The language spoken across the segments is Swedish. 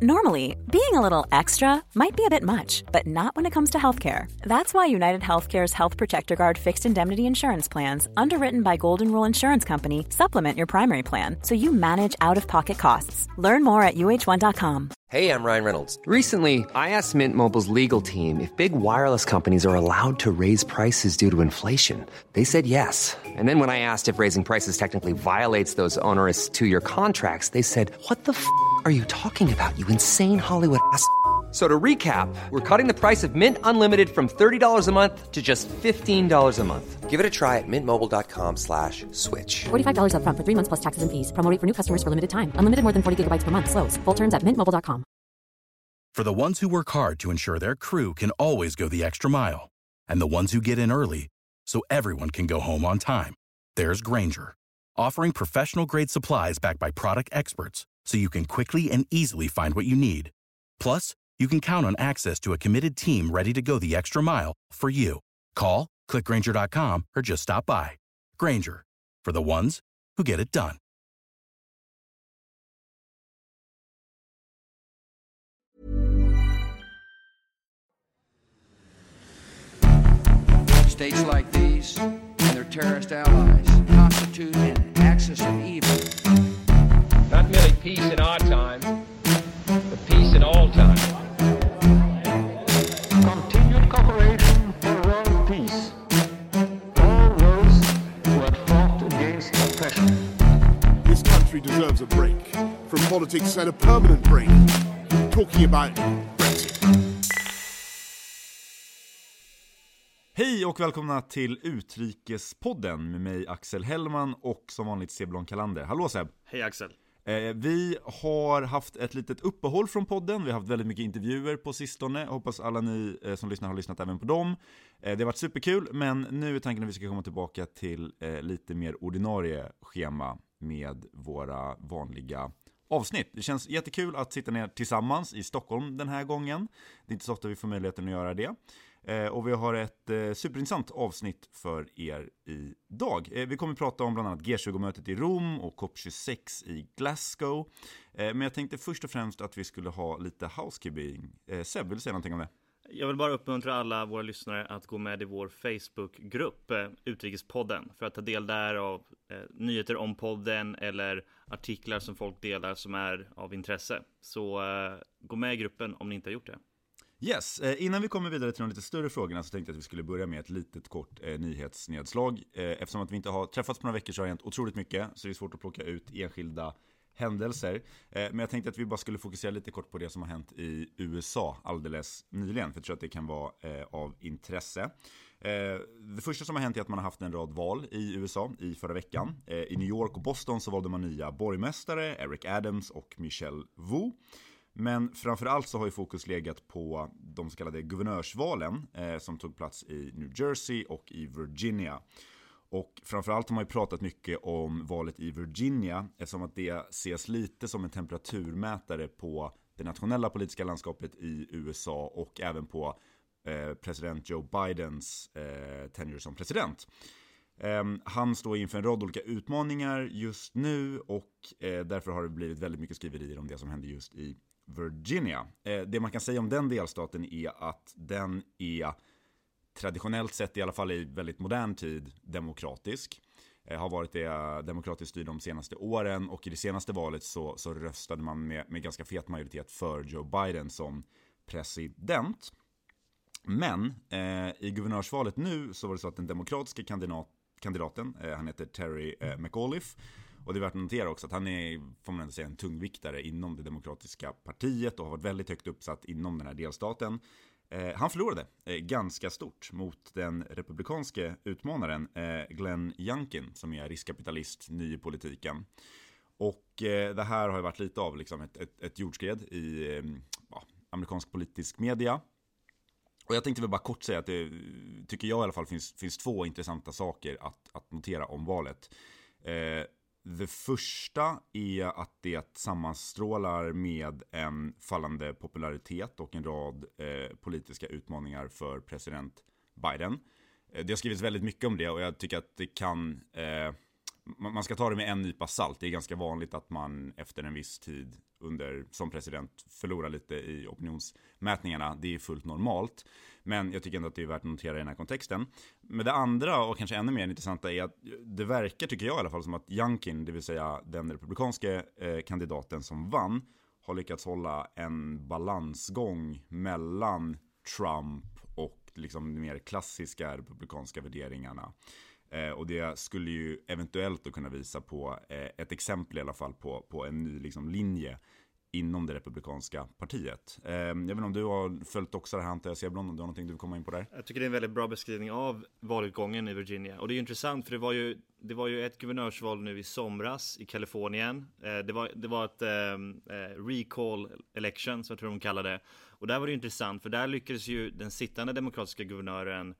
Normally, being a little extra might be a bit much, but not when it comes to healthcare. That's why United Healthcare's Health Protector Guard fixed indemnity insurance plans, underwritten by Golden Rule Insurance Company, supplement your primary plan so you manage out of pocket costs. Learn more at uh1.com. Hey, I'm Ryan Reynolds. Recently, I asked Mint Mobile's legal team if big wireless companies are allowed to raise prices due to inflation. They said yes. And then when I asked if raising prices technically violates those onerous two year contracts, they said, What the f are you talking about, you insane Hollywood ass? So to recap, we're cutting the price of Mint Unlimited from $30 a month to just $15 a month. Give it a try at mintmobile.com slash switch. $45 upfront for three months plus taxes and fees. Promo rate for new customers for limited time. Unlimited more than 40 gigabytes per month. Slows. Full terms at mintmobile.com. For the ones who work hard to ensure their crew can always go the extra mile, and the ones who get in early so everyone can go home on time, there's Granger, offering professional grade supplies backed by product experts so you can quickly and easily find what you need. Plus, you can count on access to a committed team ready to go the extra mile for you. Call, clickgranger.com, or just stop by. Granger, for the ones who get it done. States like these and their terrorist allies constitute an axis of evil. Peace in our time, but peace in all time. Continued cooperation for world peace. All those who have fought against oppression. This country deserves a break from politics and a permanent break. Talking about Brexit. Hej och välkomna till Utrikespodden med mig Axel Hellman och som vanligt Seblon Kalander. Hallå Seb! Hej Axel! Eh, vi har haft ett litet uppehåll från podden, vi har haft väldigt mycket intervjuer på sistone. Hoppas alla ni eh, som lyssnar har lyssnat även på dem. Eh, det har varit superkul, men nu är tanken att vi ska komma tillbaka till eh, lite mer ordinarie schema med våra vanliga avsnitt. Det känns jättekul att sitta ner tillsammans i Stockholm den här gången. Det är inte så ofta vi får möjligheten att göra det. Eh, och vi har ett eh, superintressant avsnitt för er idag. Eh, vi kommer att prata om bland annat G20-mötet i Rom och COP26 i Glasgow. Eh, men jag tänkte först och främst att vi skulle ha lite housekeeping. Eh, Seb, vill du säga någonting om det? Jag vill bara uppmuntra alla våra lyssnare att gå med i vår Facebookgrupp eh, Utrikespodden för att ta del där av eh, nyheter om podden eller artiklar som folk delar som är av intresse. Så eh, gå med i gruppen om ni inte har gjort det. Yes, eh, innan vi kommer vidare till de lite större frågorna så tänkte jag att vi skulle börja med ett litet kort eh, nyhetsnedslag. Eh, eftersom att vi inte har träffats på några veckor så har det hänt otroligt mycket så det är svårt att plocka ut enskilda händelser. Eh, men jag tänkte att vi bara skulle fokusera lite kort på det som har hänt i USA alldeles nyligen, för jag tror att det kan vara eh, av intresse. Det första som har hänt är att man har haft en rad val i USA i förra veckan. I New York och Boston så valde man nya borgmästare, Eric Adams och Michelle Wu. Men framförallt så har ju fokus legat på de så kallade guvernörsvalen eh, som tog plats i New Jersey och i Virginia. Och framförallt har man ju pratat mycket om valet i Virginia eftersom att det ses lite som en temperaturmätare på det nationella politiska landskapet i USA och även på eh, president Joe Bidens eh, tenure som president. Eh, han står inför en rad olika utmaningar just nu och eh, därför har det blivit väldigt mycket skriverier om det som händer just i Virginia. Eh, det man kan säga om den delstaten är att den är traditionellt sett, i alla fall i väldigt modern tid, demokratisk. Eh, har varit det eh, demokratiskt styrd de senaste åren och i det senaste valet så, så röstade man med, med ganska fet majoritet för Joe Biden som president. Men eh, i guvernörsvalet nu så var det så att den demokratiska kandidat, kandidaten, eh, han heter Terry eh, McAuliffe, och det är värt att notera också att han är, får man ändå säga, en tungviktare inom det demokratiska partiet och har varit väldigt högt uppsatt inom den här delstaten. Eh, han förlorade eh, ganska stort mot den republikanske utmanaren eh, Glenn Youngkin som är riskkapitalist, ny i politiken. Och eh, det här har ju varit lite av liksom ett, ett, ett jordskred i eh, ja, amerikansk politisk media. Och jag tänkte väl bara kort säga att det, tycker jag i alla fall, finns, finns två intressanta saker att, att notera om valet. Eh, det första är att det sammanstrålar med en fallande popularitet och en rad eh, politiska utmaningar för president Biden. Eh, det har skrivits väldigt mycket om det och jag tycker att det kan, eh, man ska ta det med en nypa salt. Det är ganska vanligt att man efter en viss tid under, som president förlorar lite i opinionsmätningarna. Det är fullt normalt. Men jag tycker ändå att det är värt att notera i den här kontexten. Men det andra och kanske ännu mer intressanta är att det verkar, tycker jag i alla fall, som att Youngkin, det vill säga den republikanske eh, kandidaten som vann, har lyckats hålla en balansgång mellan Trump och liksom de mer klassiska republikanska värderingarna. Eh, och det skulle ju eventuellt då kunna visa på eh, ett exempel i alla fall på, på en ny liksom, linje inom det republikanska partiet. Eh, jag vet inte om du har följt också det här antar jag, Seblon, om du har någonting du vill komma in på där? Jag tycker det är en väldigt bra beskrivning av valutgången i Virginia. Och det är intressant för det var ju, det var ju ett guvernörsval nu i somras i Kalifornien. Eh, det, var, det var ett eh, eh recall election, som jag tror de kallar det. Och där var det intressant, för där lyckades ju den sittande demokratiska guvernören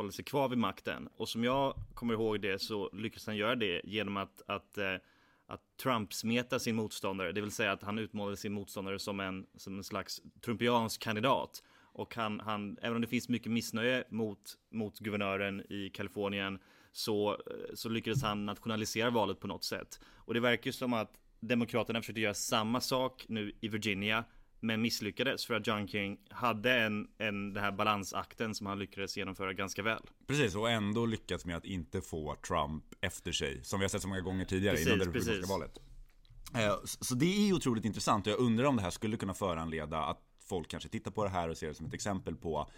hålla sig kvar vid makten. Och som jag kommer ihåg det så lyckades han göra det genom att, att, eh, att Trump smeta sin motståndare. Det vill säga att han utmålade sin motståndare som en, som en slags trumpiansk kandidat. Och han, han, även om det finns mycket missnöje mot, mot guvernören i Kalifornien så, eh, så lyckades han nationalisera valet på något sätt. Och det verkar ju som att Demokraterna försökte göra samma sak nu i Virginia men misslyckades för att John King hade en, en, den här balansakten som han lyckades genomföra ganska väl. Precis, och ändå lyckats med att inte få Trump efter sig. Som vi har sett så många gånger tidigare Precis, innan det republikanska valet. Eh, Så det är otroligt intressant och jag undrar om det här skulle kunna föranleda att folk kanske tittar på det här och ser det som ett exempel på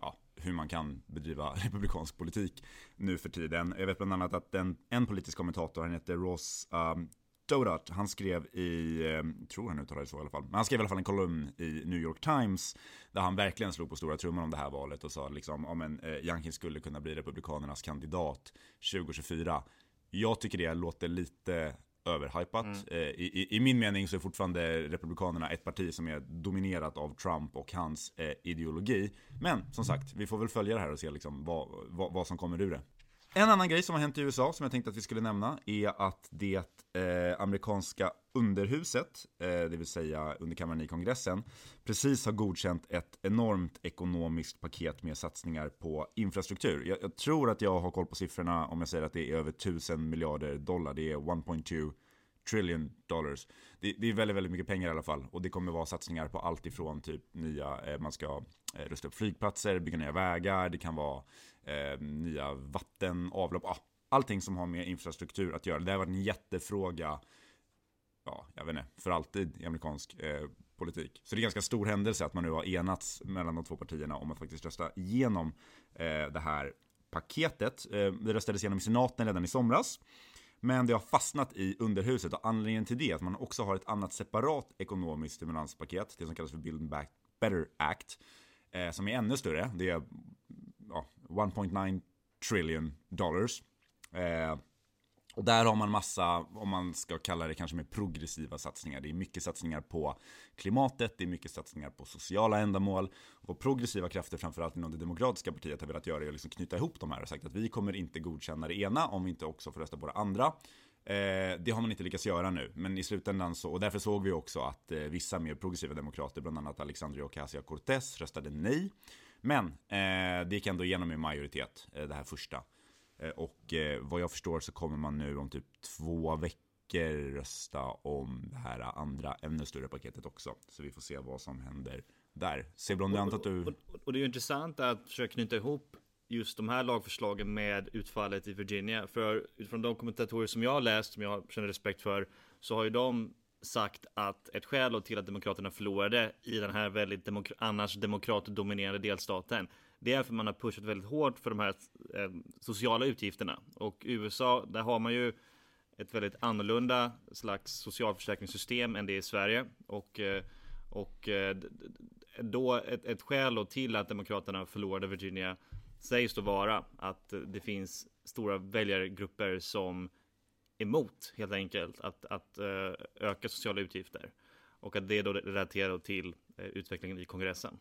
ja, hur man kan bedriva republikansk politik nu för tiden. Jag vet bland annat att en, en politisk kommentator, han heter Ross um, Dodat, han skrev i, eh, tror han uttalar det så i alla fall, men han skrev i alla fall en kolumn i New York Times där han verkligen slog på stora trumman om det här valet och sa liksom om en eh, Youngkin skulle kunna bli republikanernas kandidat 2024. Jag tycker det låter lite överhypat. Mm. Eh, I, i, I min mening så är fortfarande Republikanerna ett parti som är dominerat av Trump och hans eh, ideologi. Men som sagt, vi får väl följa det här och se liksom vad, vad, vad som kommer ur det. En annan grej som har hänt i USA som jag tänkte att vi skulle nämna är att det eh, amerikanska underhuset, eh, det vill säga underkammaren i kongressen, precis har godkänt ett enormt ekonomiskt paket med satsningar på infrastruktur. Jag, jag tror att jag har koll på siffrorna om jag säger att det är över 1000 miljarder dollar. Det är 1.2 trillion dollars. Det, det är väldigt, väldigt mycket pengar i alla fall. Och det kommer vara satsningar på allt ifrån typ nya, eh, man ska eh, rusta upp flygplatser, bygga nya vägar, det kan vara eh, nya vatten, avlopp, ah, allting som har med infrastruktur att göra. Det har varit en jättefråga, ja, jag vet inte, för alltid i amerikansk eh, politik. Så det är en ganska stor händelse att man nu har enats mellan de två partierna om att faktiskt rösta igenom eh, det här paketet. Eh, det röstades igenom i senaten redan i somras. Men det har fastnat i underhuset och anledningen till det är att man också har ett annat separat ekonomiskt stimulanspaket, det som kallas för Build Back Better Act, eh, som är ännu större. Det är ja, 1.9 trillion dollars. Eh, och där har man massa, om man ska kalla det kanske mer progressiva satsningar. Det är mycket satsningar på klimatet, det är mycket satsningar på sociala ändamål. Och progressiva krafter, framförallt inom det demokratiska partiet, har velat göra är att liksom knyta ihop de här och sagt att vi kommer inte godkänna det ena om vi inte också får rösta på det andra. Eh, det har man inte lyckats göra nu, men i slutändan så, och därför såg vi också att eh, vissa mer progressiva demokrater, bland annat Alexandria Ocasio-Cortez, röstade nej. Men eh, det gick ändå igenom i majoritet, eh, det här första. Eh, Och eh, vad jag förstår så kommer man nu om typ två veckor rösta om det här andra ännu större paketet också. Så vi får se vad som händer där. Jag antar att du... Och, och det är ju intressant att försöka knyta ihop just de här lagförslagen med utfallet i Virginia. För utifrån de kommentatorer som jag har läst, som jag känner respekt för, så har ju de sagt att ett skäl till att Demokraterna förlorade i den här väldigt demok- annars demokratdominerade delstaten det är för att man har pushat väldigt hårt för de här eh, sociala utgifterna. Och i USA, där har man ju ett väldigt annorlunda slags socialförsäkringssystem än det i Sverige. Och, eh, och eh, då ett, ett skäl då till att Demokraterna förlorade Virginia sägs då vara att det finns stora väljargrupper som är emot helt enkelt att, att eh, öka sociala utgifter. Och att det då relaterar till utvecklingen i kongressen.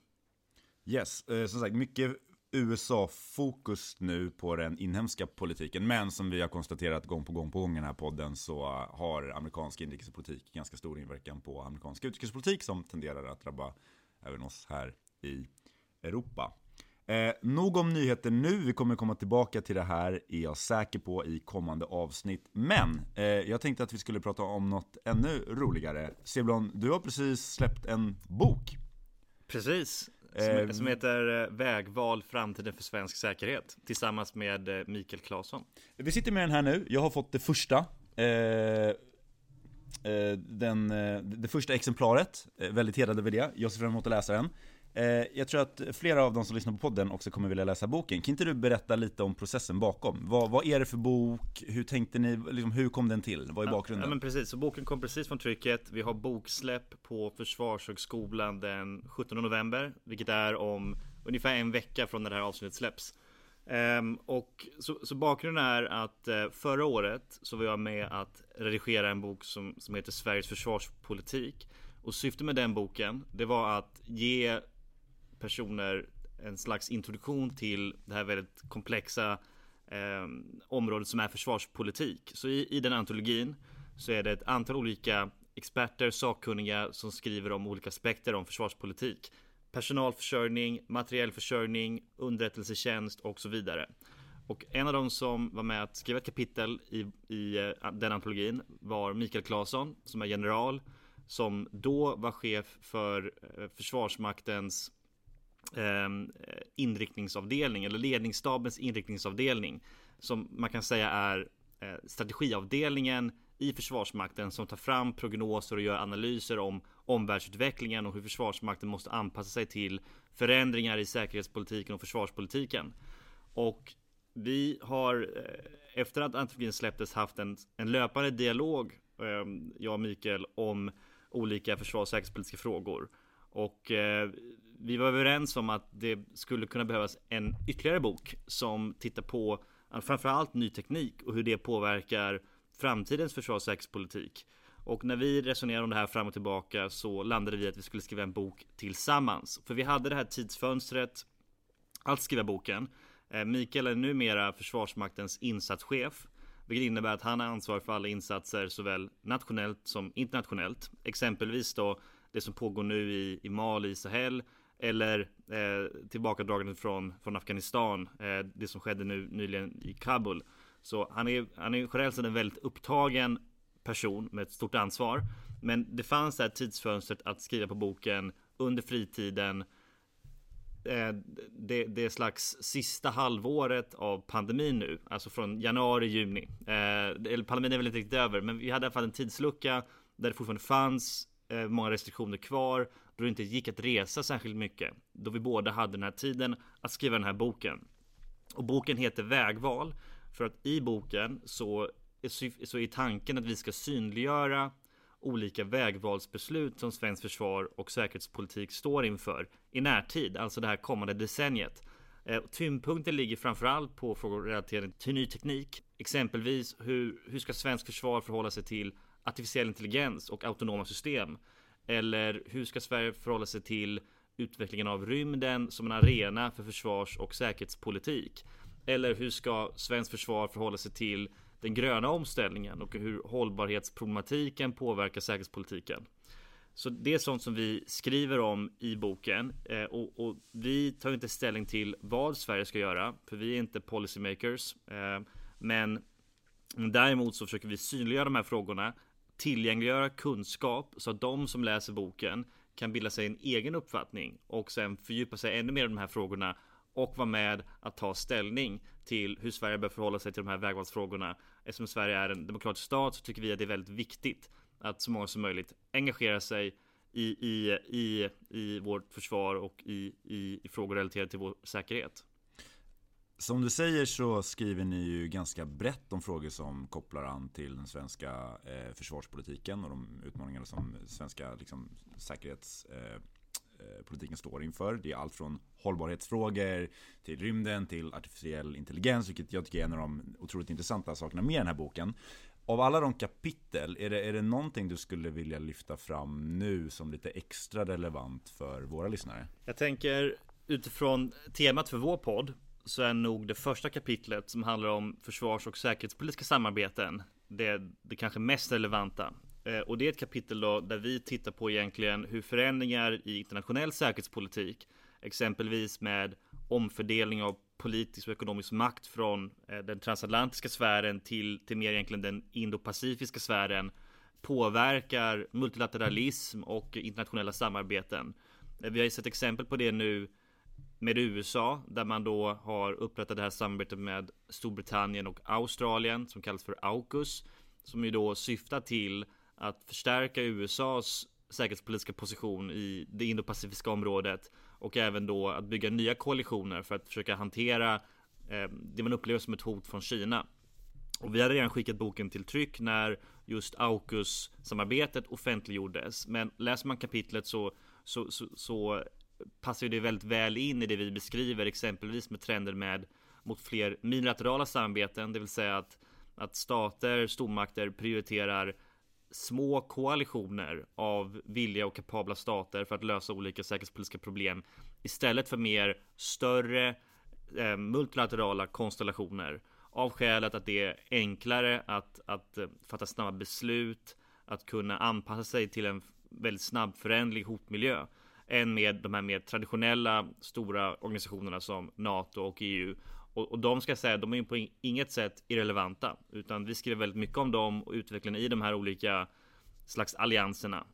Yes, eh, som sagt, mycket USA-fokus nu på den inhemska politiken. Men som vi har konstaterat gång på gång på gång i den här podden så har amerikansk inrikespolitik ganska stor inverkan på amerikansk utrikespolitik som tenderar att drabba även oss här i Europa. Eh, nog om nyheter nu, vi kommer komma tillbaka till det här är jag säker på i kommande avsnitt. Men eh, jag tänkte att vi skulle prata om något ännu roligare. Seblon, du har precis släppt en bok. Precis, som, Eh, som heter eh, Vägval framtiden för svensk säkerhet tillsammans med eh, Mikael Claesson. Vi sitter med den här nu, jag har fått det första. Eh, eh, den, det första exemplaret, väldigt hedrad över det. Jag ser fram emot att läsa den. Eh, jag tror att flera av de som lyssnar på podden också kommer vilja läsa boken. Kan inte du berätta lite om processen bakom? Vad, vad är det för bok? Hur tänkte ni? Liksom, hur kom den till? Vad är bakgrunden? Ja, men precis, så boken kom precis från trycket. Vi har boksläpp på Försvarshögskolan den 17 november, vilket är om ungefär en vecka från när det här avsnittet släpps. Ehm, och så, så bakgrunden är att eh, förra året så var jag med att redigera en bok som, som heter Sveriges försvarspolitik. Och syftet med den boken, det var att ge personer en slags introduktion till det här väldigt komplexa eh, området som är försvarspolitik. Så i, i den antologin så är det ett antal olika experter, sakkunniga som skriver om olika aspekter om försvarspolitik. Personalförsörjning, materiellförsörjning, underrättelsetjänst och så vidare. Och en av de som var med att skriva ett kapitel i, i eh, den antologin var Mikael Claesson som är general som då var chef för eh, Försvarsmaktens Ehm, inriktningsavdelning eller ledningsstabens inriktningsavdelning som man kan säga är eh, strategiavdelningen i Försvarsmakten som tar fram prognoser och gör analyser om omvärldsutvecklingen och hur Försvarsmakten måste anpassa sig till förändringar i säkerhetspolitiken och försvarspolitiken. Och vi har eh, efter att antifragin släpptes haft en, en löpande dialog, ehm, jag och Mikael, om olika försvars och säkerhetspolitiska frågor. Och eh, vi var överens om att det skulle kunna behövas en ytterligare bok som tittar på framförallt ny teknik och hur det påverkar framtidens försvars och säkerhetspolitik. Och när vi resonerade om det här fram och tillbaka så landade vi att vi skulle skriva en bok tillsammans. För vi hade det här tidsfönstret att skriva boken. Eh, Mikael är numera Försvarsmaktens insatschef. Vilket innebär att han är ansvarig för alla insatser såväl nationellt som internationellt. Exempelvis då det som pågår nu i, i Mali, Sahel eller eh, tillbakadragandet från, från Afghanistan. Eh, det som skedde nu nyligen i Kabul. Så han är, han är generellt sett en väldigt upptagen person med ett stort ansvar. Men det fanns det här tidsfönstret att skriva på boken under fritiden. Eh, det, det är slags sista halvåret av pandemin nu, alltså från januari, juni. Eh, eller pandemin är väl inte riktigt över, men vi hade i alla fall en tidslucka där det fortfarande fanns eh, många restriktioner kvar, då det inte gick att resa särskilt mycket. Då vi båda hade den här tiden att skriva den här boken. Och boken heter Vägval för att i boken så är, så är tanken att vi ska synliggöra olika vägvalsbeslut som svensk försvar och säkerhetspolitik står inför i närtid, alltså det här kommande decenniet. Eh, tyngdpunkten ligger framförallt på frågor relaterade till ny teknik, exempelvis hur, hur ska svensk försvar förhålla sig till artificiell intelligens och autonoma system? Eller hur ska Sverige förhålla sig till utvecklingen av rymden som en arena för försvars och säkerhetspolitik? Eller hur ska svenskt försvar förhålla sig till den gröna omställningen och hur hållbarhetsproblematiken påverkar säkerhetspolitiken? Så det är sånt som vi skriver om i boken eh, och, och, vi tar inte ställning till vad Sverige ska göra, för vi är inte policymakers. Eh, men däremot så försöker vi synliggöra de här frågorna, tillgängliggöra kunskap så att de som läser boken kan bilda sig en egen uppfattning och sen fördjupa sig ännu mer i de här frågorna och vara med att ta ställning till hur Sverige bör förhålla sig till de här vägvalsfrågorna. Eftersom Sverige är en demokratisk stat så tycker vi att det är väldigt viktigt att så många som möjligt engagerar sig i, i, i, i vårt försvar och i, i, i frågor relaterade till vår säkerhet. Som du säger så skriver ni ju ganska brett om frågor som kopplar an till den svenska eh, försvarspolitiken och de utmaningar som svenska liksom, säkerhetspolitiken eh, eh står inför. Det är allt från hållbarhetsfrågor till rymden till artificiell intelligens, vilket jag tycker är en av de otroligt intressanta sakerna med den här boken. Av alla de kapitel, är det, är det någonting du skulle vilja lyfta fram nu som lite extra relevant för våra lyssnare? Jag tänker utifrån temat för vår podd så är nog det första kapitlet som handlar om försvars och säkerhetspolitiska samarbeten det, det kanske mest relevanta. Eh, och det är ett kapitel då där vi tittar på egentligen hur förändringar i internationell säkerhetspolitik, exempelvis med omfördelning av politisk och ekonomisk makt från eh, den transatlantiska sfären till, till mer egentligen den indopacifiska sfären påverkar multilateralism och internationella samarbeten. Eh, vi har ju sett exempel på det nu med USA där man då har upprättat det här samarbetet med Storbritannien och Australien som kallas för AUKUS som ju då syftar till att förstärka USAs säkerhetspolitiska position i det indopacifiska området och även då att bygga nya koalitioner för att försöka hantera eh, det man upplever som ett hot från Kina. Och vi hade redan skickat boken till tryck när just AUKUS-samarbetet offentliggjordes. Men läser man kapitlet så, så, så, så passar ju det väldigt väl in i det vi beskriver, exempelvis med trender med mot fler bilaterala samarbeten, det vill säga att, att stater, stormakter prioriterar små koalitioner av villiga och kapabla stater för att lösa olika säkerhetspolitiska problem istället för mer större eh, multilaterala konstellationer av skälet att det är enklare att, att eh, fatta snabba beslut, att kunna anpassa sig till en väldigt snabb förändlig hotmiljö än med de här mer traditionella stora organisationerna som NATO och EU. Och, och de ska jag säga, de är på inget sätt irrelevanta, utan vi skriver väldigt mycket om dem och utvecklingen i de här olika slags allianserna.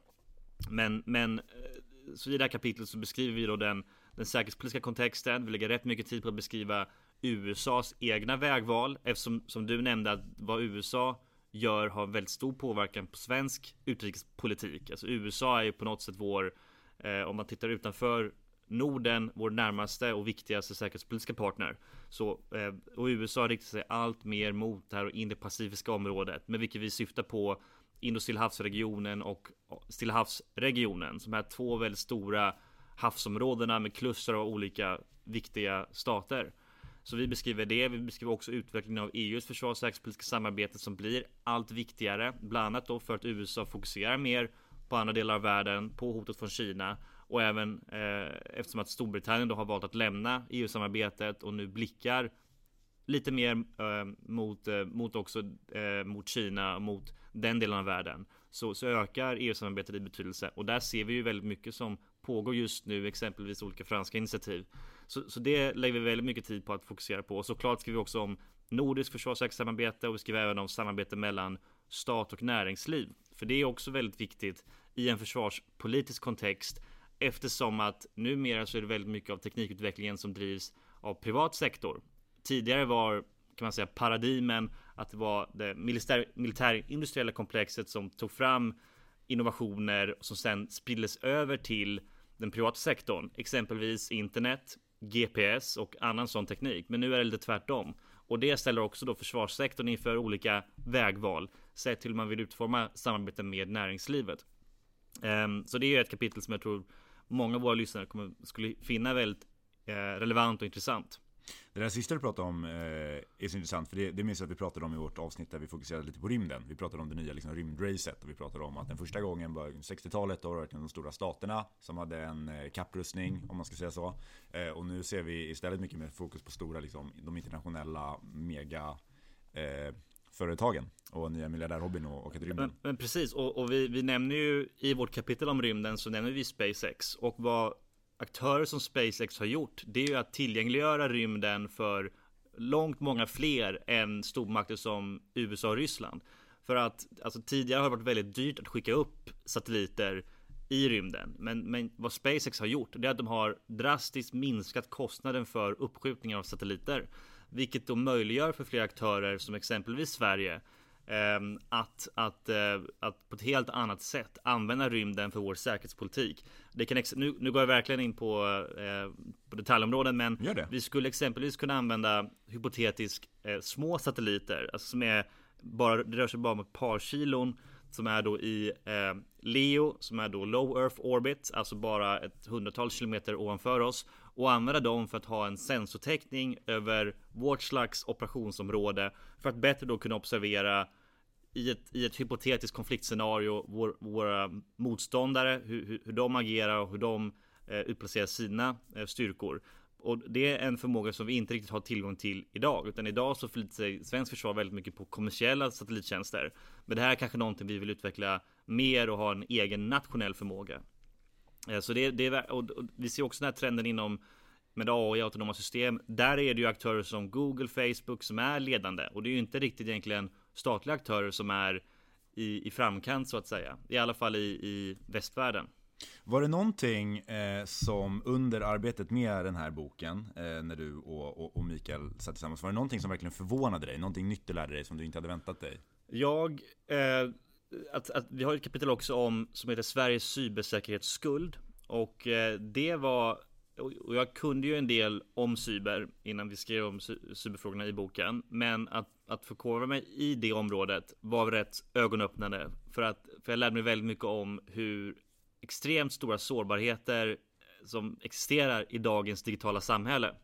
Men, men eh, så i det här kapitlet så beskriver vi då den, den säkerhetspolitiska kontexten. Vi lägger rätt mycket tid på att beskriva USAs egna vägval eftersom som du nämnde att vad USA gör har väldigt stor påverkan på svensk utrikespolitik. Alltså USA är ju på något sätt vår, eh, om man tittar utanför Norden, vår närmaste och viktigaste säkerhetspolitiska partner. Så, eh, och USA riktar sig allt mer mot det här indopacifiska området, med vilket vi syftar på Indo-Stillahavsregionen och Stillahavsregionen, som är två väldigt stora havsområdena med kluster av olika viktiga stater. Så vi beskriver det. Vi beskriver också utvecklingen av EUs försvars och säkerhetspolitiska samarbete som blir allt viktigare, bland annat då för att USA fokuserar mer på andra delar av världen, på hotet från Kina och även eh, eftersom att Storbritannien då har valt att lämna EU-samarbetet och nu blickar lite mer eh, mot, eh, mot också eh, mot Kina, mot den delen av världen så, så ökar EU-samarbetet i betydelse och där ser vi ju väldigt mycket som pågår just nu, exempelvis olika franska initiativ. Så, så det lägger vi väldigt mycket tid på att fokusera på och såklart skriver vi också om nordisk försvarssamarbete och vi skriver även om samarbete mellan stat och näringsliv. För det är också väldigt viktigt i en försvarspolitisk kontext eftersom att numera så är det väldigt mycket av teknikutvecklingen som drivs av privat sektor. Tidigare var kan man säga paradigmen att det var det militär, militärindustriella komplexet som tog fram innovationer som sen spriddes över till den privata sektorn, exempelvis internet, GPS och annan sån teknik. Men nu är det lite tvärtom. Och det ställer också då försvarssektorn inför olika vägval, sett till hur man vill utforma samarbeten med näringslivet. Ehm, så det är ett kapitel som jag tror många av våra lyssnare kommer, skulle finna väldigt eh, relevant och intressant. Det där sista du pratade om eh, är så intressant för det, det minns jag att vi pratade om i vårt avsnitt där vi fokuserade lite på rymden. Vi pratade om det nya liksom, rymdracet och vi pratade om att den första gången var 60-talet då var det de stora staterna som hade en eh, kapprustning om man ska säga så. Eh, och nu ser vi istället mycket mer fokus på stora liksom, de internationella mega eh, företagen och nya miljardärhobbyn och åka till rymden. Men, men precis, och, och vi, vi, nämner ju i vårt kapitel om rymden så nämner vi SpaceX och vad aktörer som SpaceX har gjort, det är ju att tillgängliggöra rymden för långt många fler än stormakter som USA och Ryssland. För att alltså, tidigare har det varit väldigt dyrt att skicka upp satelliter i rymden. Men, men vad SpaceX har gjort, det är att de har drastiskt minskat kostnaden för uppskjutningar av satelliter. Vilket då möjliggör för fler aktörer som exempelvis Sverige Ehm, att, att, eh, att på ett helt annat sätt använda rymden för vår säkerhetspolitik. Det kan nu, nu går jag verkligen in på, eh, på detaljområden men vi skulle exempelvis kunna använda hypotetiskt eh, små satelliter, alltså som är bara, det rör sig bara om ett par kilon som är då i eh, LEO, som är då Low Earth Orbit, alltså bara ett hundratal kilometer ovanför oss och använda dem för att ha en sensortäckning över vårt slags operationsområde för att bättre då kunna observera i ett, i ett hypotetiskt konfliktscenario vår, våra motståndare, hur, hur, hur de agerar och hur de eh, utplacerar sina eh, styrkor. Och det är en förmåga som vi inte riktigt har tillgång till idag, utan idag så förlitar sig svensk försvar väldigt mycket på kommersiella satellittjänster. Men det här är kanske någonting vi vill utveckla mer och ha en egen nationell förmåga. Eh, så det, det är, och, och vi ser också den här trenden inom med AI och autonoma system. Där är det ju aktörer som Google, Facebook som är ledande och det är ju inte riktigt egentligen statliga aktörer som är i, i framkant så att säga. I alla fall i, i västvärlden. Var det någonting eh, som under arbetet med den här boken, eh, när du och, och, och Mikael satt tillsammans, var det någonting som verkligen förvånade dig? Någonting nytt du lärde dig som du inte hade väntat dig? Jag, eh, att, att, vi har ett kapitel också om som heter Sveriges cybersäkerhetsskuld och eh, det var och jag kunde ju en del om cyber innan vi skrev om cyberfrågorna i boken. Men att, att förkovra mig i det området var rätt ögonöppnande. För att för jag lärde mig väldigt mycket om hur extremt stora sårbarheter eh, som existerar i dagens digitala samhälle.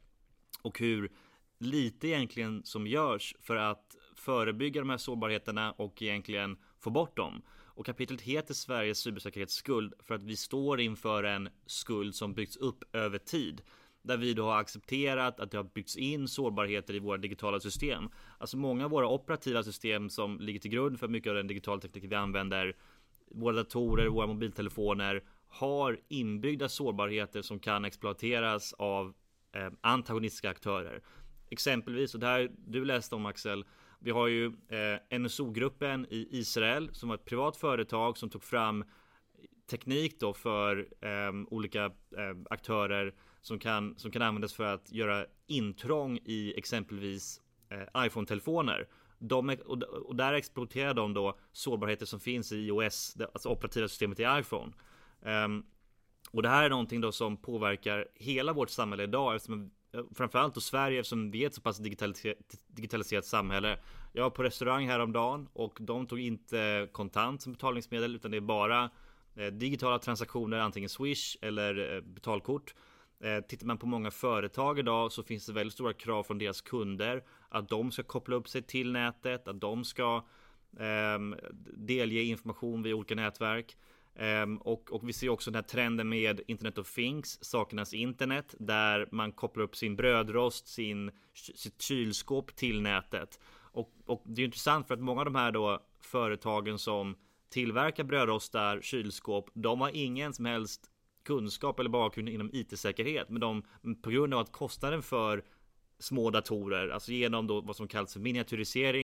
Och hur lite egentligen som görs för att förebygga de här sårbarheterna och egentligen få bort dem. Och kapitlet heter Sveriges cybersäkerhetsskuld för att vi står inför en skuld som byggts upp över tid. Där vi då har accepterat att det har byggts in sårbarheter i våra digitala system. Alltså många av våra operativa system som ligger till grund för mycket av den digitala teknik vi använder. Våra datorer, våra mobiltelefoner har inbyggda sårbarheter som kan exploateras av eh, antagonistiska aktörer. Exempelvis, och det här du läste om Axel, vi har ju eh, NSO-gruppen i Israel som var ett privat företag som tog fram teknik då för eh, olika eh, aktörer som kan, som kan användas för att göra intrång i exempelvis eh, iPhone-telefoner. De, och, och där exploaterar de då sårbarheter som finns i iOS, alltså operativa systemet i iPhone. Um, och det här är någonting då som påverkar hela vårt samhälle idag eftersom Eh, framförallt då Sverige eftersom vi är ett så pass digitaliserat, digitaliserat samhälle. Jag var på restaurang häromdagen och de tog inte kontant som betalningsmedel utan det är bara eh, digitala transaktioner, antingen Swish eller eh, betalkort. Tittar man på många företag idag så finns det väldigt stora krav från deras kunder att de ska koppla upp sig till nätet, att de ska eh, delge information via olika nätverk. Um, och, och, vi ser också den här trenden med Internet of Things, sakernas internet, där man kopplar upp sin brödrost, sin, sitt kylskåp till nätet. Och, och det är intressant för att många av de här då företagen som tillverkar brödrostar, kylskåp, de har ingen som helst kunskap eller bakgrund inom IT-säkerhet. Men de, på grund av att kostnaden för små datorer, alltså genom då vad som kallas för miniatyrisering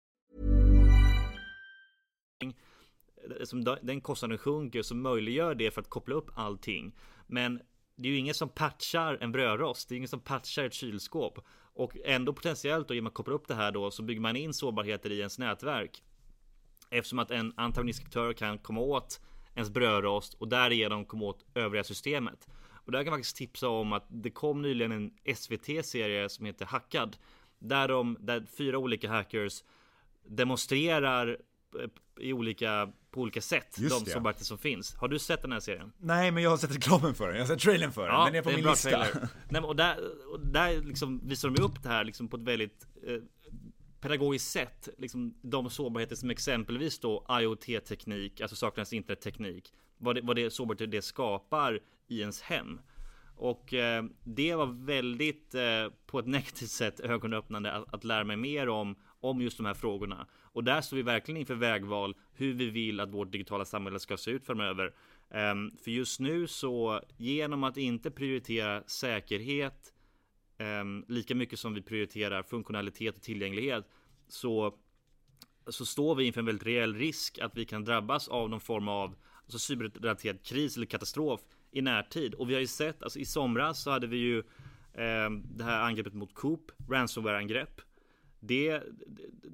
Den kostnaden sjunker så möjliggör det för att koppla upp allting. Men det är ju ingen som patchar en brödrost. Det är ingen som patchar ett kylskåp. Och ändå potentiellt då genom att koppla upp det här då så bygger man in sårbarheter i ens nätverk. Eftersom att en antagonistisk aktör kan komma åt ens brödrost och därigenom komma åt övriga systemet. Och där kan jag faktiskt tipsa om att det kom nyligen en SVT-serie som heter Hackad. Där, de, där fyra olika hackers demonstrerar i olika, på olika sätt Just de sårbarheter som finns. Har du sett den här serien? Nej, men jag har sett reklamen för den. Jag har sett trailern för den. Ja, den är på det är min lista. trailer. Nej, och där, och där liksom visar de ju upp det här liksom på ett väldigt eh, pedagogiskt sätt. Liksom de sårbarheter som exempelvis då IoT-teknik, alltså sakernas internetteknik. Vad det, vad det sårbarheter det skapar i ens hem. Och eh, det var väldigt eh, på ett negativt sätt ögonöppnande att, att lära mig mer om om just de här frågorna. Och där står vi verkligen inför vägval hur vi vill att vårt digitala samhälle ska se ut framöver. Ehm, för just nu så genom att inte prioritera säkerhet ehm, lika mycket som vi prioriterar funktionalitet och tillgänglighet så, så står vi inför en väldigt reell risk att vi kan drabbas av någon form av alltså cyberrelaterad kris eller katastrof i närtid. Och vi har ju sett, alltså i somras så hade vi ju eh, det här angreppet mot Coop, ransomware-angrepp. Det,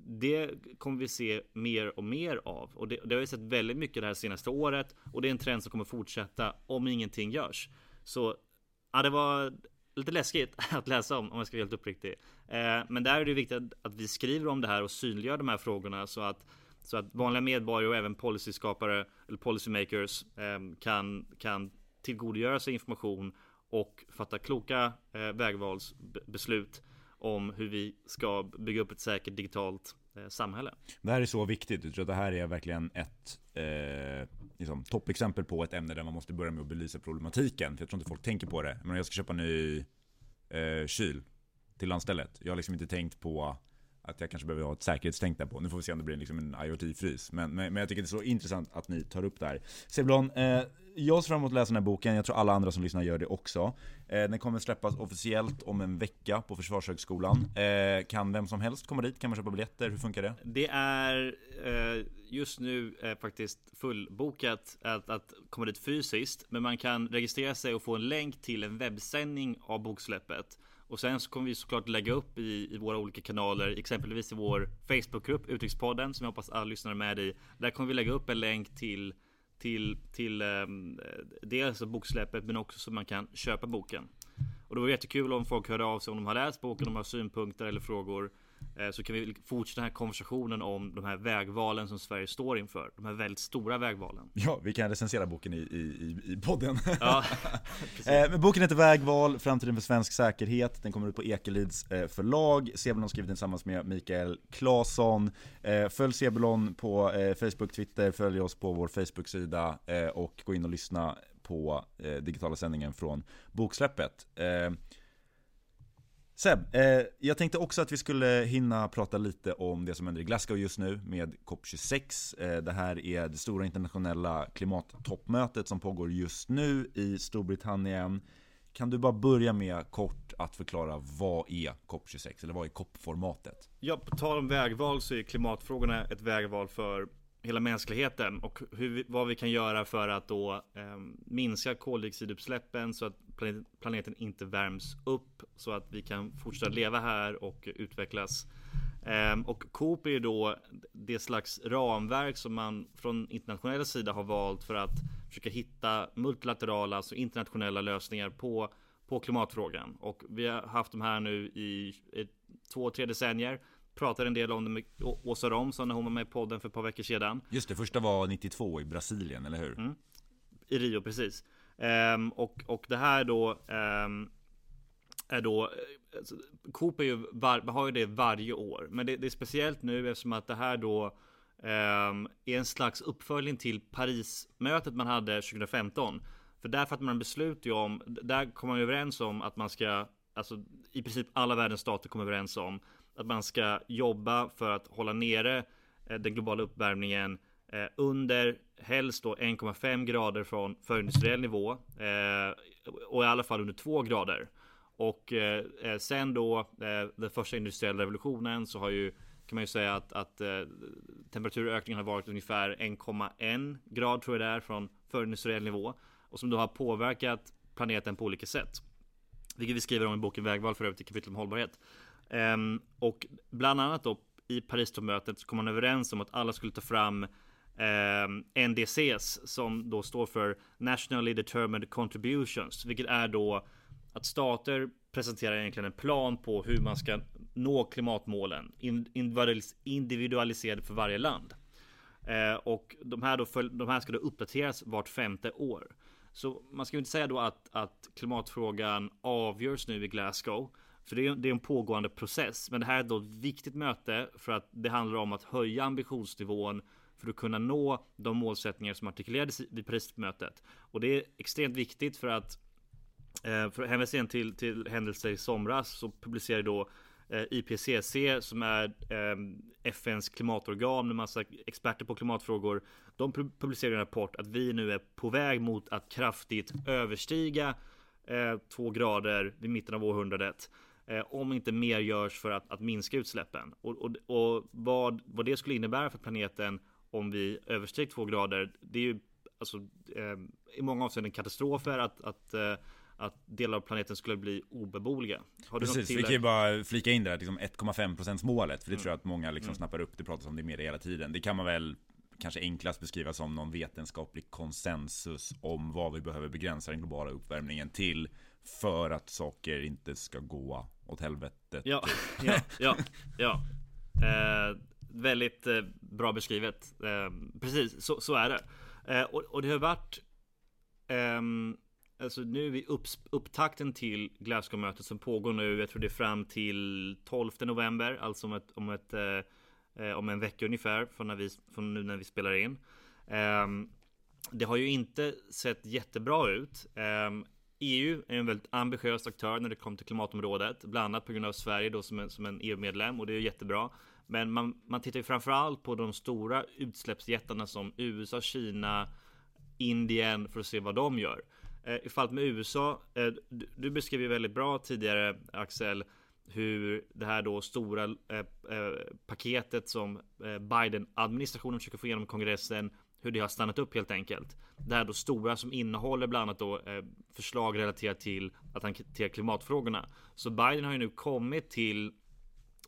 det kommer vi se mer och mer av och det, det har vi sett väldigt mycket det här senaste året och det är en trend som kommer fortsätta om ingenting görs. Så ja, det var lite läskigt att läsa om om jag ska vara helt uppriktig. Eh, men där är det viktigt att, vi skriver om det här och synliggör de här frågorna så att så att vanliga medborgare och även policyskapare eller policymakers eh, kan, kan tillgodogöra sig information och fatta kloka eh, vägvalsbeslut om hur vi ska bygga upp ett säkert digitalt eh, samhälle. Det här är så viktigt. Jag tror att det här är verkligen ett eh, liksom, toppexempel på ett ämne där man måste börja med att belysa problematiken. För jag tror inte folk tänker på det. Men jag ska köpa en ny eh, kyl till landstället. Jag har liksom inte tänkt på att jag kanske behöver ha ett säkerhetstänk där på. Nu får vi se om det blir liksom en IoT-frys. Men, men, men, jag tycker det är så intressant att ni tar upp det här. Seblon, eh, jag ser fram emot att läsa den här boken. Jag tror alla andra som lyssnar gör det också. Eh, den kommer släppas officiellt om en vecka på Försvarshögskolan. Eh, kan vem som helst komma dit? Kan man köpa biljetter? Hur funkar det? Det är eh, just nu eh, faktiskt fullbokat att, att komma dit fysiskt. Men man kan registrera sig och få en länk till en webbsändning av boksläppet. Och sen så kommer vi såklart lägga upp i, i våra olika kanaler, exempelvis i vår Facebookgrupp Utrikespodden som jag hoppas alla lyssnare är med i. Där kommer vi lägga upp en länk till till, till um, dels boksläppet men också så man kan köpa boken. Och det var jättekul om folk hörde av sig om de har läst boken, om de har synpunkter eller frågor. Eh, så kan vi fortsätta den här konversationen om de här vägvalen som Sverige står inför. De här väldigt stora vägvalen. Ja, vi kan recensera boken i, i, i podden. Ja, eh, men boken heter Vägval, framtiden för svensk säkerhet. Den kommer ut på Ekelids eh, förlag. Sebulon har skrivit den tillsammans med Mikael Claesson. Följ Sebulon på Facebook, Twitter, följ oss på vår Facebook-sida och gå in och lyssna på digitala sändningen från boksläppet. Seb, eh, jag tänkte också att vi skulle hinna prata lite om det som händer i Glasgow just nu med COP26. Eh, det här är det stora internationella klimattoppmötet som pågår just nu i Storbritannien. Kan du bara börja med kort att förklara vad är COP26 eller vad är COP-formatet? Ja, på tal om vägval så är klimatfrågorna ett vägval för hela mänskligheten och hur, vad vi kan göra för att då eh, minska koldioxidutsläppen så att planeten inte värms upp så att vi kan fortsätta leva här och utvecklas. Eh, och COP är ju då det slags ramverk som man från internationell sida har valt för att försöka hitta multilaterala, alltså internationella lösningar på, på klimatfrågan. Och vi har haft de här nu i två, tre decennier pratade en del om det med Åsa Romson när hon var med i podden för ett par veckor sedan. Just det, första var 92 i Brasilien, eller hur? Mm. I Rio, precis. Um, och, och det här då um, är då alltså, Coop är ju var, har ju det varje år. Men det, det, är speciellt nu eftersom att det här då um, är en slags uppföljning till Parismötet man hade 2015. För där fattar man beslut ju om, där kom man överens om att man ska, alltså i princip alla världens stater kom överens om att man ska jobba för att hålla nere eh, den globala uppvärmningen eh, under helst då 1,5 grader från förindustriell nivå eh, och i alla fall under 2 grader. Och sen då den första industriella revolutionen så har ju kan man ju säga att, att temperaturökningen har varit ungefär 1,1 grad tror jag det är från förindustriell nivå och som då har påverkat planeten på olika sätt. Vilket vi skriver om i boken Vägval för övrigt i kapitlet om hållbarhet. Um, och bland annat då i Paristoppmötet så kom man överens om att alla skulle ta fram ehm, um, NDCs som då står för Nationally Determined Contributions, vilket är då att stater presenterar egentligen en plan på hur man ska nå klimatmålen individualiserade för varje land. Eh, och de här, då, de här ska då uppdateras vart femte år. Så man ska ju inte säga då att, att klimatfrågan avgörs nu i Glasgow. För det är, det är en pågående process. Men det här är då ett viktigt möte för att det handlar om att höja ambitionsnivån för att kunna nå de målsättningar som artikulerades vid Parismötet. Och det är extremt viktigt för att eh, för att hänvisa till, till händelser i somras så publicerade då eh, IPCC som är eh, FNs klimatorgan med massa experter på klimatfrågor. De publicerade en rapport att vi nu är på väg mot att kraftigt överstiga två grader vid mitten av århundradet. Eh, om inte mer görs för att, att minska utsläppen. Och, och, och vad, vad det skulle innebära för planeten om vi överstiger två grader, det är ju alltså, eh, i många avseenden katastrofer att, att eh, att delar av planeten skulle bli obeboeliga. Precis, vi kan ju bara flika in där, liksom 1,5% målet. För det mm. tror jag att många liksom mm. snappar upp, det pratas om det mer hela tiden. Det kan man väl kanske enklast beskriva som någon vetenskaplig konsensus om vad vi behöver begränsa den globala uppvärmningen till för att saker inte ska gå åt helvetet. Ja, ja, ja, ja. Eh, väldigt eh, bra beskrivet. Eh, precis, så, så är det. Eh, och, och, det har varit ehm, alltså nu är vi upp, upptakten till Glasgow-mötet som pågår nu. Jag tror det är fram till 12 november, alltså om ett, om ett eh, om en vecka ungefär från, när vi, från nu när vi spelar in. Eh, det har ju inte sett jättebra ut. EU är en väldigt ambitiös aktör när det kommer till klimatområdet, bland annat på grund av Sverige då som en, som en EU-medlem och det är jättebra. Men man, man tittar ju framförallt på de stora utsläppsjättarna som USA, Kina, Indien för att se vad de gör. Eh, I fallet med USA, eh, du, du beskrev ju väldigt bra tidigare Axel hur det här då stora eh, eh, paketet som eh, Biden-administrationen försöker få igenom i kongressen hur det har stannat upp helt enkelt. Det här då stora som innehåller bland annat då eh, förslag relaterat till att hantera klimatfrågorna. Så Biden har ju nu kommit till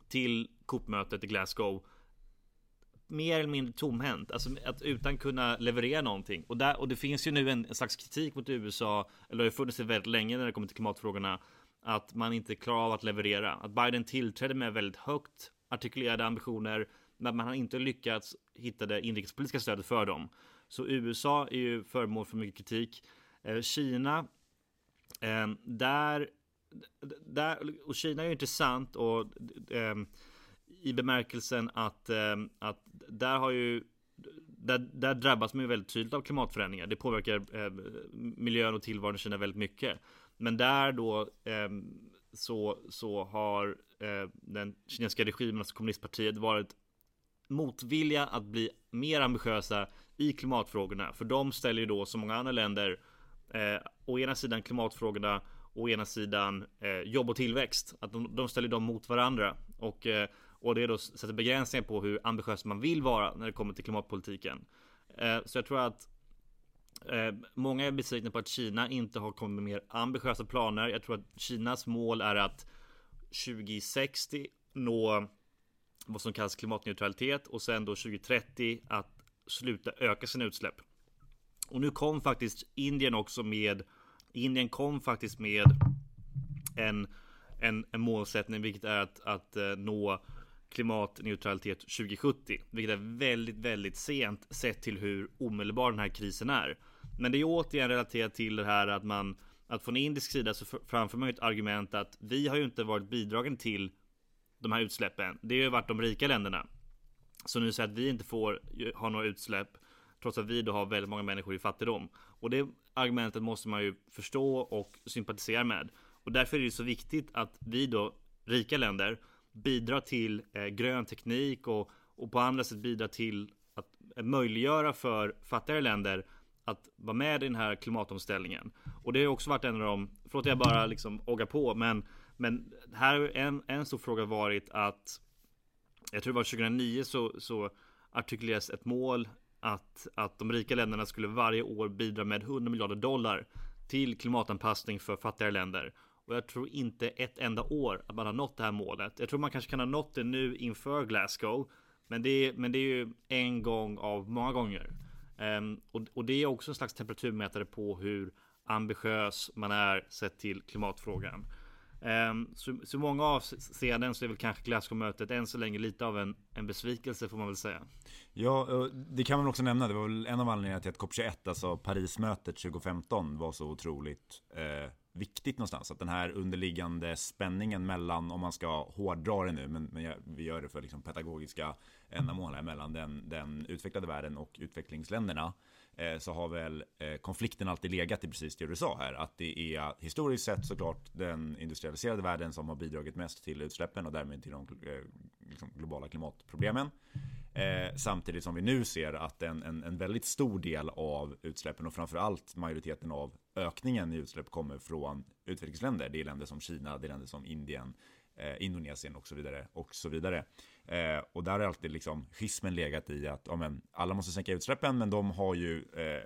till COP-mötet i Glasgow mer eller mindre tomhänt, alltså att utan kunna leverera någonting. Och, där, och det finns ju nu en, en slags kritik mot USA, eller det har funnits det väldigt länge när det kommer till klimatfrågorna, att man inte klarar av att leverera. Att Biden tillträdde med väldigt högt artikulerade ambitioner, men man har inte lyckats hittade inrikespolitiska stödet för dem. Så USA är ju föremål för mycket kritik. Eh, Kina, eh, där, där, och Kina är ju intressant och eh, i bemärkelsen att, att där har ju där, där drabbas man ju väldigt tydligt av klimatförändringar. Det påverkar eh, miljön och tillvaron i Kina väldigt mycket. Men där då eh, så, så har eh, den kinesiska regimen, alltså kommunistpartiet, varit motvilja att bli mer ambitiösa i klimatfrågorna. För de ställer ju då, som många andra länder, eh, å ena sidan klimatfrågorna och å ena sidan eh, jobb och tillväxt. Att de, de ställer dem mot varandra. Och, eh, och det då sätter begränsningar på hur ambitiös man vill vara när det kommer till klimatpolitiken. Eh, så jag tror att eh, Många är besvikna på att Kina inte har kommit med mer ambitiösa planer. Jag tror att Kinas mål är att 2060 nå vad som kallas klimatneutralitet och sen då 2030 att sluta öka sina utsläpp. Och nu kom faktiskt Indien också med Indien kom faktiskt med en, en, en målsättning vilket är att, att eh, nå klimatneutralitet 2070, vilket är väldigt, väldigt sent sett till hur omedelbar den här krisen är. Men det är återigen relaterat till det här att man att från indisk sida så framför man ett argument att vi har ju inte varit bidragen till de här utsläppen. Det har ju varit de rika länderna. Så nu säger att vi inte får ha några utsläpp trots att vi då har väldigt många människor i fattigdom. Och det argumentet måste man ju förstå och sympatisera med. Och därför är det så viktigt att vi då, rika länder, bidrar till eh, grön teknik och, och på andra sätt bidrar till att eh, möjliggöra för fattigare länder att vara med i den här klimatomställningen. Och det har också varit en av de, förlåt jag bara liksom oggar på, men, men här har en, en stor fråga varit att jag tror det var 2009 så, så artikuleras ett mål att, att de rika länderna skulle varje år bidra med 100 miljarder dollar till klimatanpassning för fattigare länder. Och jag tror inte ett enda år att man har nått det här målet. Jag tror man kanske kan ha nått det nu inför Glasgow. Men det är, men det är ju en gång av många gånger. Um, och, och, det är också en slags temperaturmätare på hur ambitiös man är sett till klimatfrågan. Ehm, så, så många avseenden så är väl kanske Glasgow-mötet än så länge lite av en, en besvikelse får man väl säga. Ja, det kan man också nämna. Det var väl en av anledningarna till att COP21, alltså Parismötet 2015, var så otroligt eh, viktigt någonstans. Att den här underliggande spänningen mellan, om man ska hårdra det nu, men, men vi gör det för liksom pedagogiska ändamål här, mellan den, den utvecklade världen och utvecklingsländerna. Eh, så har väl eh, konflikten alltid legat i precis det du sa här. Att det är historiskt sett såklart den industrialiserade världen som har bidragit mest till utsläppen och därmed till de eh, liksom globala klimatproblemen. Eh, samtidigt som vi nu ser att en, en, en, väldigt stor del av utsläppen och framförallt majoriteten av ökningen i utsläpp kommer från utvecklingsländer. Det är länder som Kina, det är länder som Indien, eh, Indonesien och så vidare. Och så vidare. Eh, och där har alltid liksom schismen legat i att ja, men, alla måste sänka utsläppen, men de har ju eh,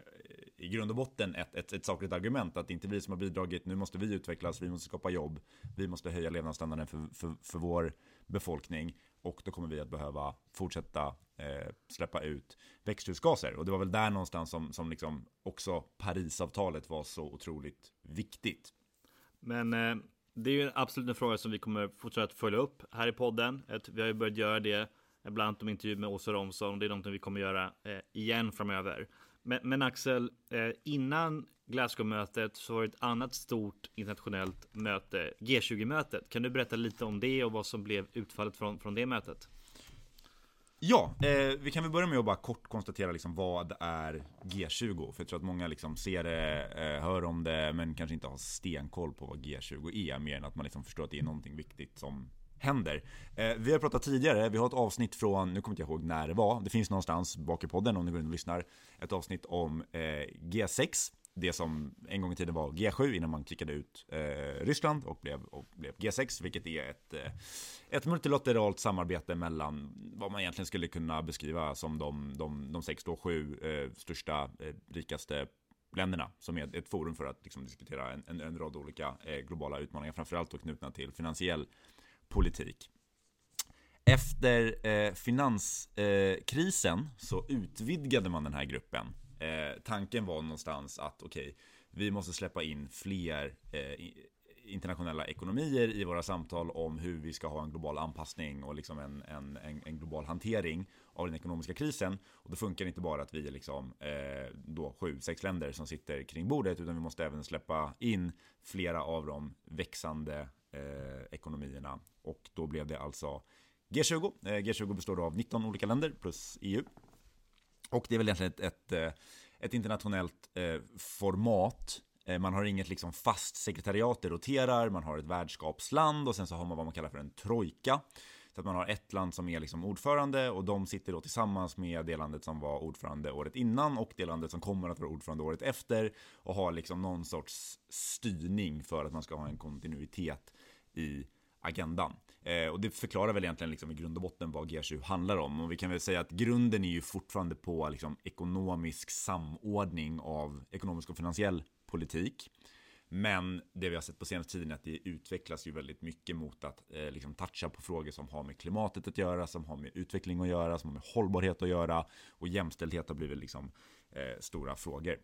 i grund och botten ett, ett, ett sakligt argument att det inte är vi som har bidragit, nu måste vi utvecklas, vi måste skapa jobb, vi måste höja levnadsstandarden för, för, för vår befolkning och då kommer vi att behöva fortsätta eh, släppa ut växthusgaser. Och det var väl där någonstans som, som liksom också Parisavtalet var så otroligt viktigt. Men eh, det är ju absolut en fråga som vi kommer fortsätta följa upp här i podden. Vi har ju börjat göra det eh, bland annat om intervju med Åsa Romson. Det är någonting vi kommer göra eh, igen framöver. Men, men Axel, eh, innan Glasgow-mötet så var det ett annat stort internationellt möte, G20-mötet. Kan du berätta lite om det och vad som blev utfallet från, från det mötet? Ja, eh, vi kan väl börja med att bara kort konstatera liksom vad är G20? För jag tror att många liksom ser det, eh, hör om det, men kanske inte har stenkoll på vad G20 är. Mer än att man liksom förstår att det är någonting viktigt som händer. Eh, vi har pratat tidigare, vi har ett avsnitt från, nu kommer jag inte ihåg när det var, det finns någonstans bak i podden om ni går in och lyssnar, ett avsnitt om eh, G6 det som en gång i tiden var G7 innan man kickade ut eh, Ryssland och blev, och blev G6, vilket är ett, eh, ett multilateralt samarbete mellan vad man egentligen skulle kunna beskriva som de, de, de sex, då, sju eh, största, eh, rikaste länderna som är ett forum för att liksom, diskutera en, en, en rad olika eh, globala utmaningar, framförallt då knutna till finansiell politik. Efter eh, finanskrisen eh, så utvidgade man den här gruppen Eh, tanken var någonstans att okej, okay, vi måste släppa in fler eh, internationella ekonomier i våra samtal om hur vi ska ha en global anpassning och liksom en, en, en, en global hantering av den ekonomiska krisen. Och då funkar det inte bara att vi är liksom, eh, då sju, sex länder som sitter kring bordet utan vi måste även släppa in flera av de växande eh, ekonomierna. Och då blev det alltså G20. Eh, G20 består av 19 olika länder plus EU. Och det är väl egentligen ett, ett, eh, ett internationellt eh, format. Eh, man har inget liksom fast sekretariat, det roterar, man har ett värdskapsland och sen så har man vad man kallar för en trojka. Så att man har ett land som är liksom ordförande och de sitter då tillsammans med det landet som var ordförande året innan och det landet som kommer att vara ordförande året efter och har liksom någon sorts styrning för att man ska ha en kontinuitet i agendan. Eh, och det förklarar väl egentligen liksom i grund och botten vad G7 handlar om. Och vi kan väl säga att grunden är ju fortfarande på liksom ekonomisk samordning av ekonomisk och finansiell politik. Men det vi har sett på senaste tiden är att det utvecklas ju väldigt mycket mot att eh, liksom toucha på frågor som har med klimatet att göra, som har med utveckling att göra, som har med hållbarhet att göra och jämställdhet har blivit liksom eh, stora frågor.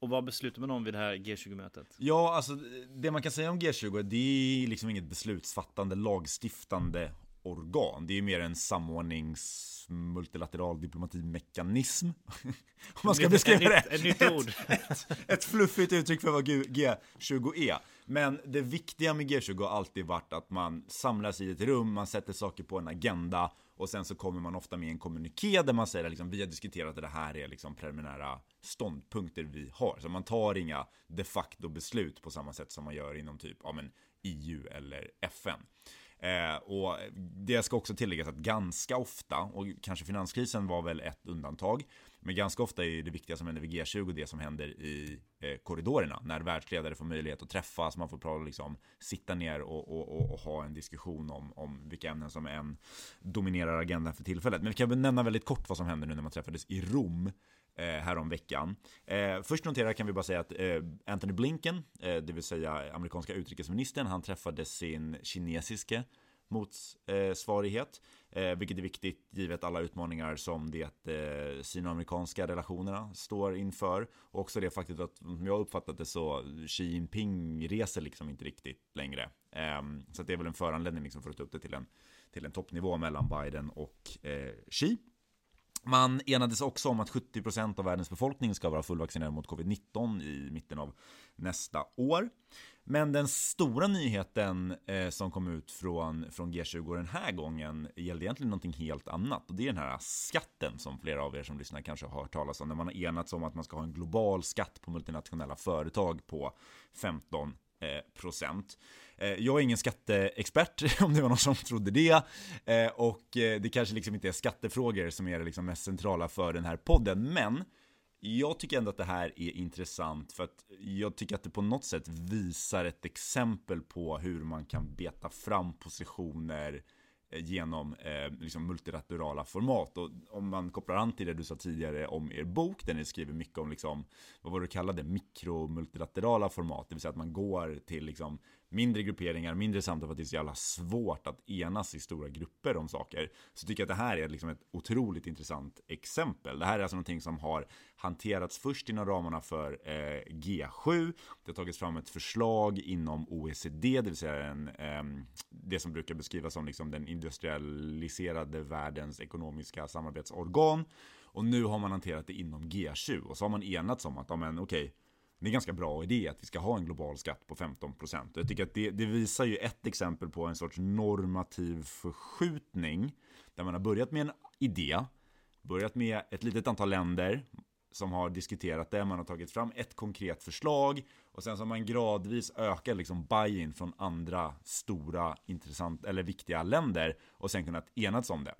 Och vad beslutar man om vid det här G20-mötet? Ja, alltså det man kan säga om G20 det är liksom inget beslutsfattande, lagstiftande organ. Det är mer en samordnings multilateral diplomatimekanism. Om man ska beskriva det. Ett, nytt ord. Ett, ett, fluffigt uttryck för vad G20 är. Men det viktiga med G20 har alltid varit att man samlas i ett rum, man sätter saker på en agenda och sen så kommer man ofta med en kommuniké där man säger att liksom, vi har diskuterat att det här är liksom preliminära ståndpunkter vi har. Så man tar inga de facto beslut på samma sätt som man gör inom typ ja, men EU eller FN. Eh, och det ska också tilläggas att ganska ofta, och kanske finanskrisen var väl ett undantag, men ganska ofta är det viktiga som händer vid G20 det som händer i eh, korridorerna. När världsledare får möjlighet att träffas, man får prata, liksom, sitta ner och, och, och, och, ha en diskussion om, om vilka ämnen som än dominerar agendan för tillfället. Men vi kan väl nämna väldigt kort vad som hände nu när man träffades i Rom eh. Eh, först notera kan vi bara säga att eh, Anthony Blinken, eh, det vill säga amerikanska utrikesministern, han träffade sin kinesiske motsvarighet. Eh, vilket är viktigt givet alla utmaningar som det eh, sinoamerikanska relationerna står inför. Och också det faktum att, som jag uppfattat det så, Xi Jinping reser liksom inte riktigt längre. Eh, så det är väl en föranledning liksom för att ta upp det till en, till en toppnivå mellan Biden och eh, Xi. Man enades också om att 70% av världens befolkning ska vara fullvaccinerad mot covid-19 i mitten av nästa år. Men den stora nyheten eh, som kom ut från, från G20 den här gången gällde egentligen någonting helt annat. Och det är den här skatten som flera av er som lyssnar kanske har hört talas om. När man har enats om att man ska ha en global skatt på multinationella företag på 15 Eh, procent. Eh, jag är ingen skatteexpert, om det var någon som trodde det. Eh, och det kanske liksom inte är skattefrågor som är det liksom mest centrala för den här podden. Men jag tycker ändå att det här är intressant för att jag tycker att det på något sätt visar ett exempel på hur man kan beta fram positioner eh, Eh, genom eh, liksom multilaterala format. Och om man kopplar an till det du sa tidigare om er bok, där ni skriver mycket om, liksom, vad var det du kallade, mikromultilaterala format, det vill säga att man går till liksom, mindre grupperingar, mindre samtal för att det är så jävla svårt att enas i stora grupper om saker. Så tycker jag att det här är liksom ett otroligt intressant exempel. Det här är alltså någonting som har hanterats först inom ramarna för eh, G7. Det har tagits fram ett förslag inom OECD, det vill säga en, eh, det som brukar beskrivas som liksom den industrialiserade världens ekonomiska samarbetsorgan. Och nu har man hanterat det inom G7 och så har man enats om att, ja men okej, det är en ganska bra idé att vi ska ha en global skatt på 15%. Jag tycker att det, det visar ju ett exempel på en sorts normativ förskjutning. Där man har börjat med en idé, börjat med ett litet antal länder som har diskuterat det, man har tagit fram ett konkret förslag och sen så har man gradvis ökat liksom buy-in från andra stora, intressant eller viktiga länder och sen kunnat enas om det.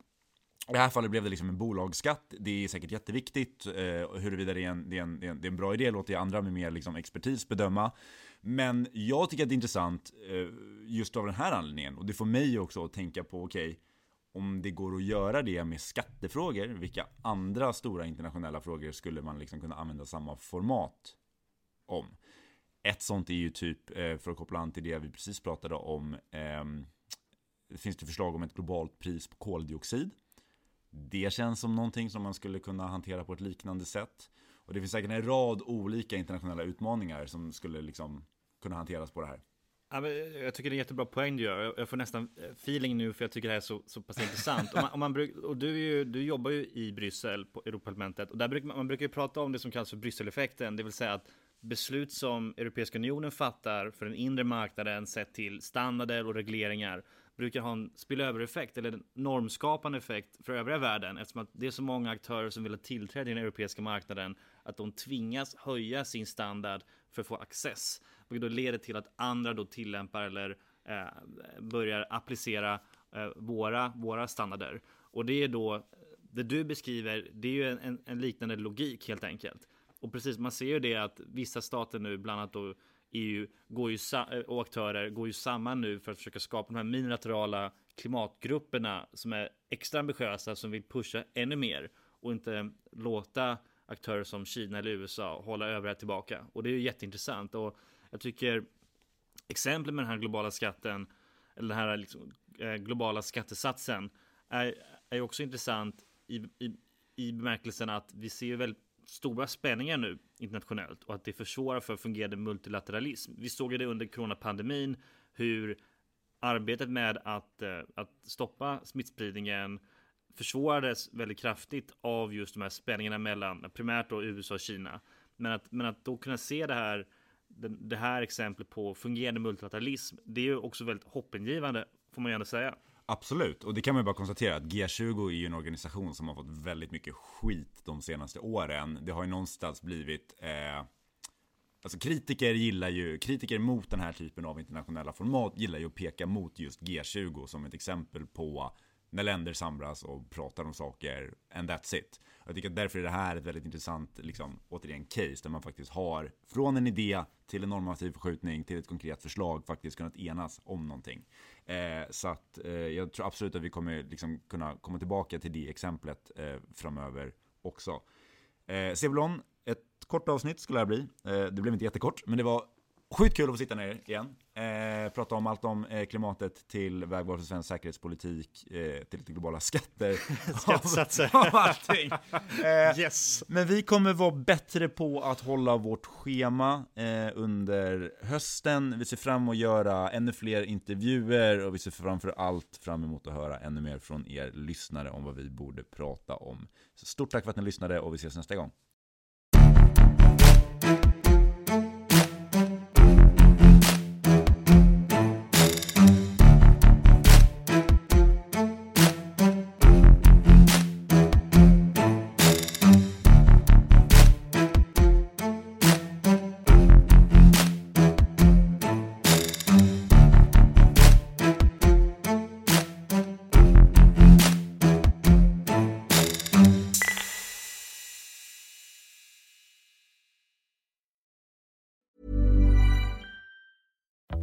I det här fallet blev det liksom en bolagsskatt. Det är säkert jätteviktigt. Eh, huruvida det är, en, det, är en, det, är en, bra idé låter jag andra med mer liksom expertis bedöma. Men jag tycker att det är intressant eh, just av den här anledningen. Och det får mig också att tänka på, okej, okay, om det går att göra det med skattefrågor, vilka andra stora internationella frågor skulle man liksom kunna använda samma format om? Ett sånt är ju typ, eh, för att koppla an till det vi precis pratade om, eh, finns det förslag om ett globalt pris på koldioxid. Det känns som någonting som man skulle kunna hantera på ett liknande sätt. Och det finns säkert en rad olika internationella utmaningar som skulle liksom kunna hanteras på det här. Ja, jag tycker det är en jättebra poäng du gör. Jag får nästan eh, feeling nu för jag tycker det här är så, så pass intressant. Om man, om man bruk, och du, ju, du jobbar ju i Bryssel på Europaparlamentet och där brukar man, man brukar ju prata om det som kallas för Brysseleffekten, det vill säga att beslut som Europeiska unionen fattar för den inre marknaden sett till standarder och regleringar brukar ha en spillövereffekt eller en normskapande effekt för övriga världen eftersom att det är så många aktörer som vill ha tillträde till den europeiska marknaden att de tvingas höja sin standard för att få access. Vilket då leder till att andra då tillämpar eller eh, börjar applicera eh, våra, våra standarder. Och det är då det du beskriver, det är ju en, en, en liknande logik helt enkelt. Och precis, man ser ju det att vissa stater nu, bland annat då EU går ju och aktörer går ju samman nu för att försöka skapa de här minilaterala klimatgrupperna som är extra ambitiösa som vill pusha ännu mer och inte låta aktörer som Kina eller USA hålla övriga tillbaka. Och det är ju jätteintressant och jag tycker exemplet med den här globala skatten eller den här liksom, eh, globala skattesatsen är, är också intressant i, i, i bemärkelsen att vi ser väldigt stora spänningar nu internationellt och att det försvårar för fungerande multilateralism. Vi såg ju det under coronapandemin hur arbetet med att, eh, att stoppa smittspridningen försvårades väldigt kraftigt av just de här spänningarna mellan primärt då USA och Kina. Men att, men att då kunna se det här, det här exemplet på fungerande multilateralism, det är ju också väldigt hoppingivande, får man gärna säga. Absolut, och det kan man ju bara konstatera att G20 är ju en organisation som har fått väldigt mycket skit de senaste åren. Det har ju någonstans blivit eh, Alltså kritiker gillar ju, kritiker mot den här typen av internationella format gillar ju att peka mot just G20 som ett exempel på när länder samlas och pratar om saker, and that's it. Jag tycker att därför är det här ett väldigt intressant, liksom, återigen, case där man faktiskt har från en idé till en normativ förskjutning till ett konkret förslag faktiskt kunnat enas om någonting. Eh, så att eh, jag tror absolut att vi kommer liksom kunna komma tillbaka till det exemplet eh, framöver också. Eh, Sebulon, ett kort avsnitt skulle det här bli. Eh, det blev inte jättekort, men det var Sjukt kul att få sitta ner igen. Eh, prata om allt om eh, klimatet till vägval för svensk säkerhetspolitik, eh, till lite globala skatter. Skattesatser. av allting. Eh, yes. Men vi kommer vara bättre på att hålla vårt schema eh, under hösten. Vi ser fram emot att göra ännu fler intervjuer och vi ser framför allt fram emot att höra ännu mer från er lyssnare om vad vi borde prata om. Så stort tack för att ni lyssnade och vi ses nästa gång.